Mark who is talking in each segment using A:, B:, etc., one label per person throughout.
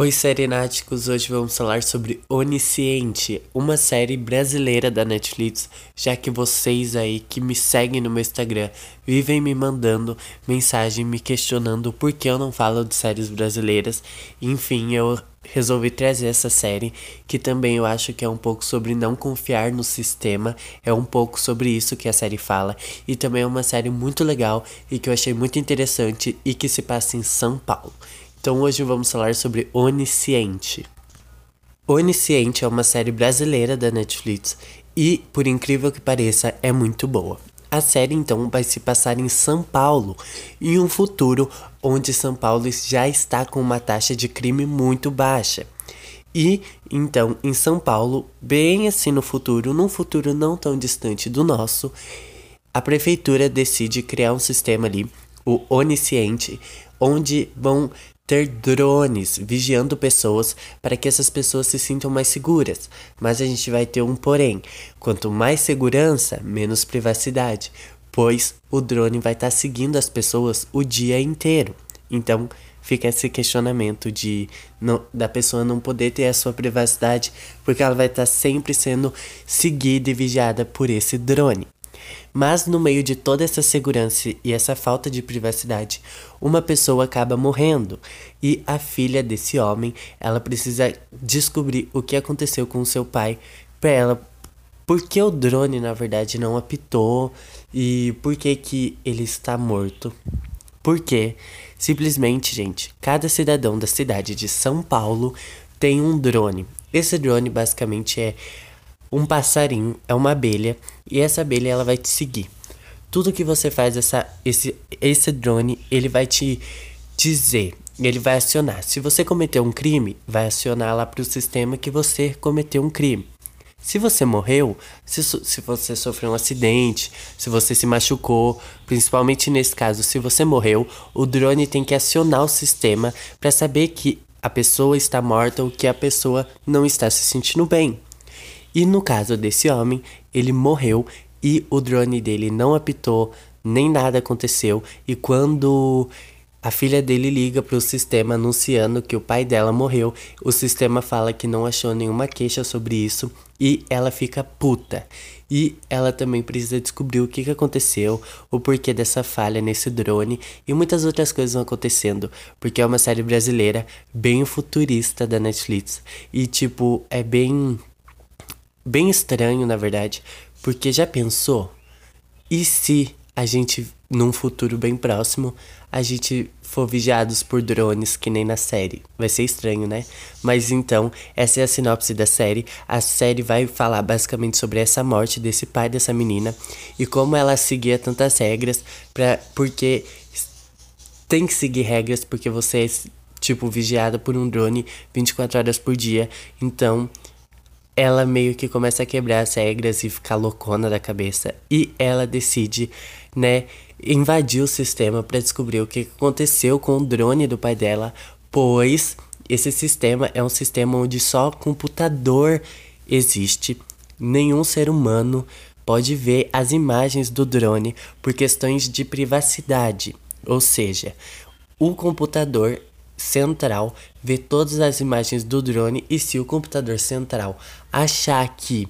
A: Oi, Serenáticos! Hoje vamos falar sobre Onisciente, uma série brasileira da Netflix, já que vocês aí que me seguem no meu Instagram vivem me mandando mensagem me questionando por que eu não falo de séries brasileiras. Enfim, eu resolvi trazer essa série, que também eu acho que é um pouco sobre não confiar no sistema, é um pouco sobre isso que a série fala, e também é uma série muito legal e que eu achei muito interessante e que se passa em São Paulo. Então hoje vamos falar sobre Onisciente. Onisciente é uma série brasileira da Netflix e, por incrível que pareça, é muito boa. A série então vai se passar em São Paulo, em um futuro onde São Paulo já está com uma taxa de crime muito baixa. E então, em São Paulo, bem assim no futuro, num futuro não tão distante do nosso, a prefeitura decide criar um sistema ali, o Onisciente, onde vão ter drones vigiando pessoas para que essas pessoas se sintam mais seguras. Mas a gente vai ter um porém: quanto mais segurança, menos privacidade, pois o drone vai estar tá seguindo as pessoas o dia inteiro. Então, fica esse questionamento de não, da pessoa não poder ter a sua privacidade, porque ela vai estar tá sempre sendo seguida e vigiada por esse drone. Mas no meio de toda essa segurança e essa falta de privacidade, uma pessoa acaba morrendo e a filha desse homem, ela precisa descobrir o que aconteceu com seu pai para ela por que o drone na verdade não apitou e por que que ele está morto. Porque simplesmente, gente, cada cidadão da cidade de São Paulo tem um drone. Esse drone basicamente é um passarinho é uma abelha e essa abelha ela vai te seguir. Tudo que você faz essa esse esse drone, ele vai te dizer, ele vai acionar. Se você cometeu um crime, vai acionar lá para o sistema que você cometeu um crime. Se você morreu, se, se você sofreu um acidente, se você se machucou, principalmente nesse caso, se você morreu, o drone tem que acionar o sistema para saber que a pessoa está morta ou que a pessoa não está se sentindo bem. E no caso desse homem, ele morreu e o drone dele não apitou, nem nada aconteceu. E quando a filha dele liga para o sistema anunciando que o pai dela morreu, o sistema fala que não achou nenhuma queixa sobre isso e ela fica puta. E ela também precisa descobrir o que, que aconteceu, o porquê dessa falha nesse drone e muitas outras coisas vão acontecendo, porque é uma série brasileira bem futurista da Netflix. E tipo, é bem bem estranho, na verdade, porque já pensou? E se a gente, num futuro bem próximo, a gente for vigiados por drones que nem na série? Vai ser estranho, né? Mas então, essa é a sinopse da série. A série vai falar basicamente sobre essa morte desse pai dessa menina e como ela seguia tantas regras, pra, porque tem que seguir regras porque você é tipo vigiada por um drone 24 horas por dia. Então, ela meio que começa a quebrar as regras e ficar loucona da cabeça. E ela decide, né, invadir o sistema para descobrir o que aconteceu com o drone do pai dela, pois esse sistema é um sistema onde só computador existe, nenhum ser humano pode ver as imagens do drone por questões de privacidade. Ou seja, o computador central vê todas as imagens do drone e se o computador central achar que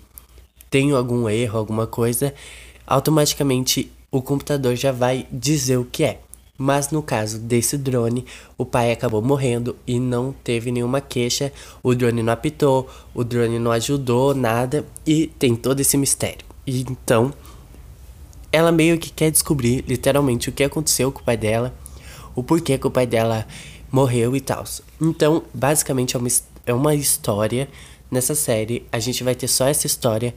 A: tem algum erro, alguma coisa, automaticamente o computador já vai dizer o que é. Mas no caso desse drone, o pai acabou morrendo e não teve nenhuma queixa, o drone não apitou, o drone não ajudou nada e tem todo esse mistério. E então, ela meio que quer descobrir literalmente o que aconteceu com o pai dela, o porquê que o pai dela morreu e tal. Então, basicamente é uma, é uma história. Nessa série, a gente vai ter só essa história,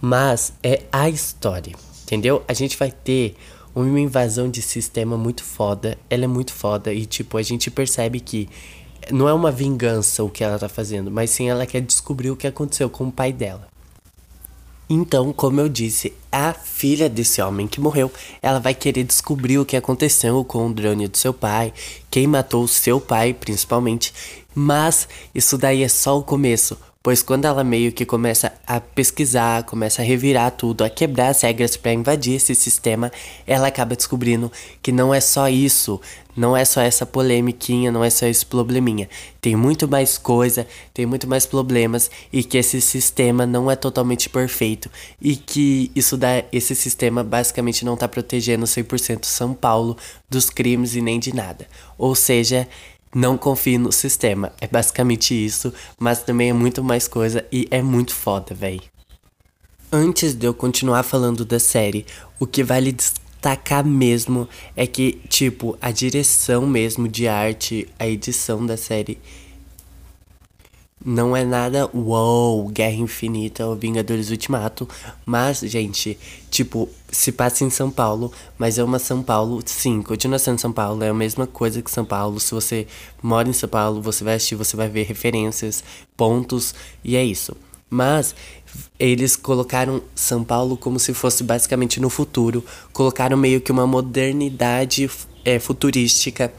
A: mas é a história, entendeu? A gente vai ter uma invasão de sistema muito foda. Ela é muito foda e, tipo, a gente percebe que não é uma vingança o que ela tá fazendo, mas sim ela quer descobrir o que aconteceu com o pai dela. Então, como eu disse, a filha desse homem que morreu, ela vai querer descobrir o que aconteceu com o drone do seu pai, quem matou seu pai, principalmente. Mas isso daí é só o começo, Pois quando ela meio que começa a pesquisar, começa a revirar tudo, a quebrar as regras para invadir esse sistema, ela acaba descobrindo que não é só isso, não é só essa polemiquinha, não é só esse probleminha. Tem muito mais coisa, tem muito mais problemas e que esse sistema não é totalmente perfeito e que isso dá esse sistema basicamente não tá protegendo 100% São Paulo dos crimes e nem de nada. Ou seja, não confie no sistema. É basicamente isso, mas também é muito mais coisa e é muito foda, véi. Antes de eu continuar falando da série, o que vale destacar mesmo é que, tipo, a direção mesmo de arte, a edição da série não é nada wow, Guerra Infinita ou Vingadores Ultimato, mas, gente, tipo, se passa em São Paulo, mas é uma São Paulo, sim, continua sendo São Paulo, é a mesma coisa que São Paulo. Se você mora em São Paulo, você vai assistir, você vai ver referências, pontos, e é isso. Mas eles colocaram São Paulo como se fosse basicamente no futuro, colocaram meio que uma modernidade é, futurística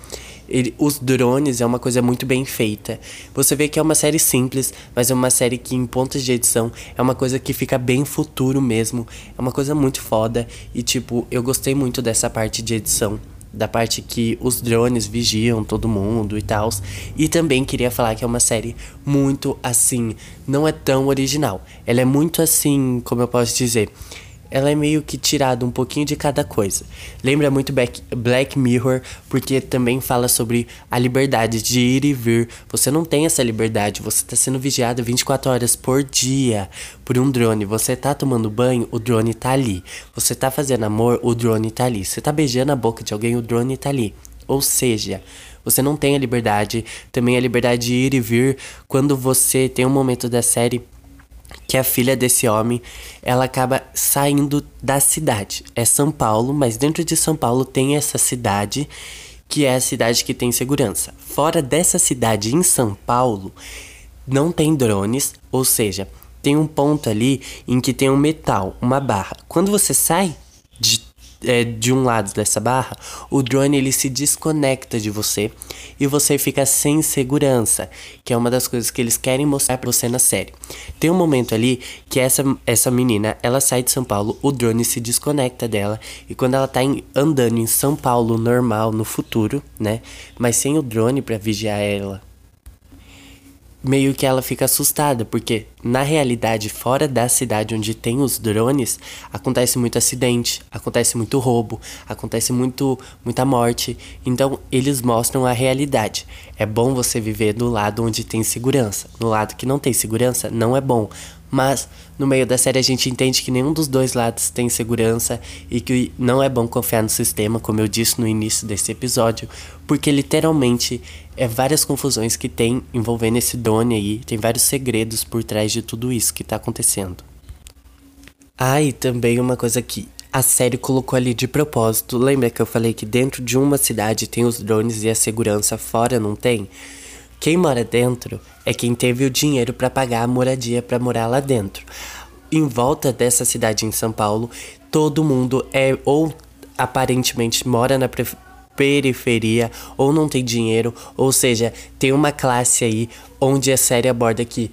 A: ele, os drones é uma coisa muito bem feita. Você vê que é uma série simples, mas é uma série que em pontos de edição é uma coisa que fica bem futuro mesmo. É uma coisa muito foda e tipo, eu gostei muito dessa parte de edição da parte que os drones vigiam todo mundo e tal. E também queria falar que é uma série muito assim, não é tão original. Ela é muito assim, como eu posso dizer, ela é meio que tirada um pouquinho de cada coisa. Lembra muito Black Mirror, porque também fala sobre a liberdade de ir e vir. Você não tem essa liberdade, você está sendo vigiado 24 horas por dia por um drone. Você tá tomando banho, o drone tá ali. Você tá fazendo amor, o drone tá ali. Você tá beijando a boca de alguém, o drone tá ali. Ou seja, você não tem a liberdade, também a liberdade de ir e vir quando você tem um momento da série que a filha desse homem, ela acaba saindo da cidade. É São Paulo, mas dentro de São Paulo tem essa cidade que é a cidade que tem segurança. Fora dessa cidade em São Paulo, não tem drones, ou seja, tem um ponto ali em que tem um metal, uma barra. Quando você sai é, de um lado dessa barra, o drone ele se desconecta de você e você fica sem segurança, que é uma das coisas que eles querem mostrar para você na série. Tem um momento ali que essa, essa menina, ela sai de São Paulo, o drone se desconecta dela e quando ela tá em, andando em São Paulo normal no futuro, né, mas sem o drone para vigiar ela meio que ela fica assustada, porque na realidade, fora da cidade onde tem os drones, acontece muito acidente, acontece muito roubo, acontece muito muita morte. Então, eles mostram a realidade. É bom você viver do lado onde tem segurança. No lado que não tem segurança, não é bom. Mas no meio da série a gente entende que nenhum dos dois lados tem segurança e que não é bom confiar no sistema, como eu disse no início desse episódio, porque literalmente é várias confusões que tem envolvendo esse Doni aí, tem vários segredos por trás de tudo isso que tá acontecendo. Ah, e também uma coisa que a série colocou ali de propósito. Lembra que eu falei que dentro de uma cidade tem os drones e a segurança, fora não tem? Quem mora dentro é quem teve o dinheiro para pagar a moradia para morar lá dentro. Em volta dessa cidade em São Paulo, todo mundo é ou aparentemente mora na periferia ou não tem dinheiro, ou seja, tem uma classe aí onde a série aborda que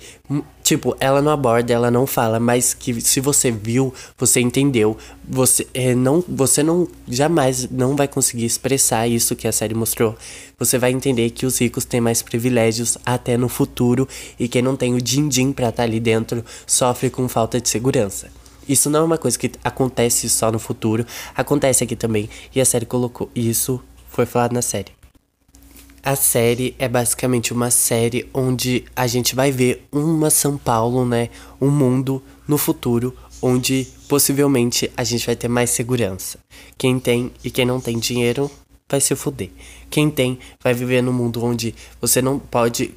A: Tipo, ela não aborda, ela não fala, mas que se você viu, você entendeu. Você é, não, você não jamais não vai conseguir expressar isso que a série mostrou. Você vai entender que os ricos têm mais privilégios até no futuro e quem não tem o din-din pra estar tá ali dentro sofre com falta de segurança. Isso não é uma coisa que acontece só no futuro, acontece aqui também. E a série colocou isso, foi falado na série. A série é basicamente uma série onde a gente vai ver uma São Paulo, né? Um mundo no futuro onde possivelmente a gente vai ter mais segurança. Quem tem e quem não tem dinheiro vai se fuder. Quem tem vai viver num mundo onde você não pode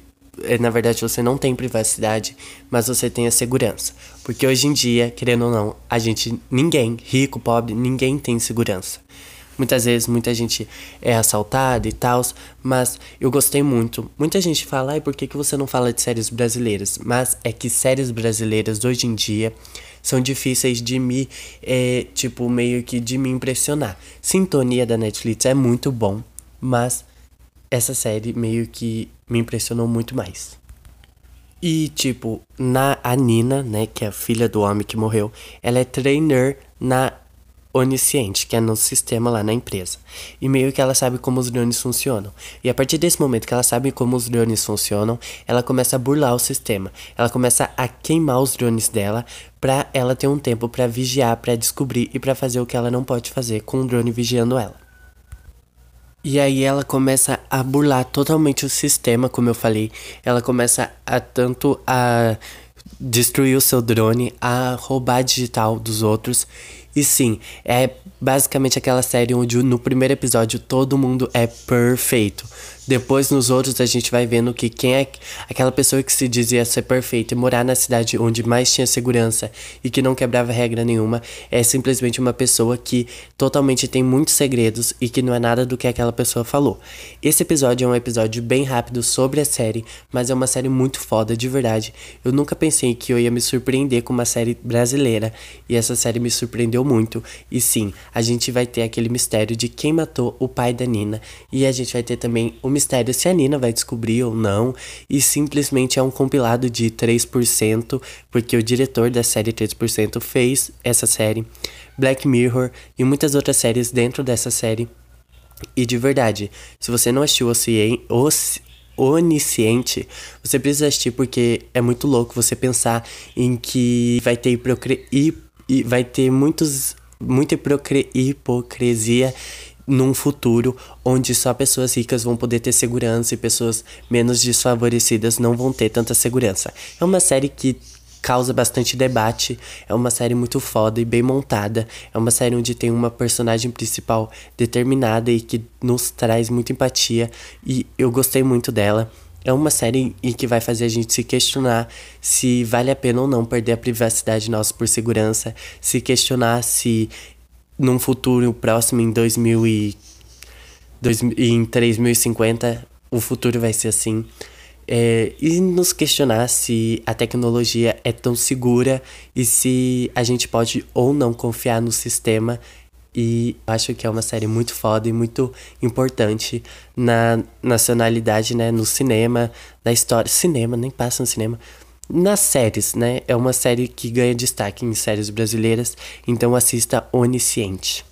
A: na verdade você não tem privacidade, mas você tem a segurança. Porque hoje em dia, querendo ou não, a gente ninguém, rico, pobre, ninguém tem segurança. Muitas vezes muita gente é assaltada e tal, mas eu gostei muito. Muita gente fala, ai, por que, que você não fala de séries brasileiras? Mas é que séries brasileiras hoje em dia são difíceis de me, é, tipo, meio que de me impressionar. Sintonia da Netflix é muito bom, mas essa série meio que me impressionou muito mais. E, tipo, na a Nina, né, que é a filha do homem que morreu, ela é trainer na onisciente, que é no sistema lá na empresa. E meio que ela sabe como os drones funcionam. E a partir desse momento que ela sabe como os drones funcionam, ela começa a burlar o sistema. Ela começa a queimar os drones dela pra ela ter um tempo para vigiar, para descobrir e para fazer o que ela não pode fazer com o drone vigiando ela. E aí ela começa a burlar totalmente o sistema, como eu falei. Ela começa a tanto a destruir o seu drone, a roubar digital dos outros. E sim, é basicamente aquela série onde no primeiro episódio todo mundo é perfeito. Depois nos outros a gente vai vendo que quem é aquela pessoa que se dizia ser perfeita e morar na cidade onde mais tinha segurança e que não quebrava regra nenhuma é simplesmente uma pessoa que totalmente tem muitos segredos e que não é nada do que aquela pessoa falou. Esse episódio é um episódio bem rápido sobre a série, mas é uma série muito foda de verdade. Eu nunca pensei que eu ia me surpreender com uma série brasileira e essa série me surpreendeu muito. E sim, a gente vai ter aquele mistério de quem matou o pai da Nina e a gente vai ter também o mistério se a Nina vai descobrir ou não, e simplesmente é um compilado de 3%, porque o diretor da série 3% fez essa série, Black Mirror e muitas outras séries dentro dessa série. E de verdade, se você não assistiu Onisciente, você precisa assistir porque é muito louco você pensar em que vai ter e vai ter muitos muita hipocrisia num futuro onde só pessoas ricas vão poder ter segurança e pessoas menos desfavorecidas não vão ter tanta segurança. É uma série que causa bastante debate, é uma série muito foda e bem montada, é uma série onde tem uma personagem principal determinada e que nos traz muita empatia e eu gostei muito dela. É uma série em que vai fazer a gente se questionar se vale a pena ou não perder a privacidade nossa por segurança, se questionar se num futuro próximo, em 2000 e, dois, em 3050, o futuro vai ser assim. É, e nos questionar se a tecnologia é tão segura e se a gente pode ou não confiar no sistema. E acho que é uma série muito foda e muito importante na nacionalidade, né? No cinema, na história. Cinema, nem passa no cinema nas séries, né? É uma série que ganha destaque em séries brasileiras, então assista Onisciente.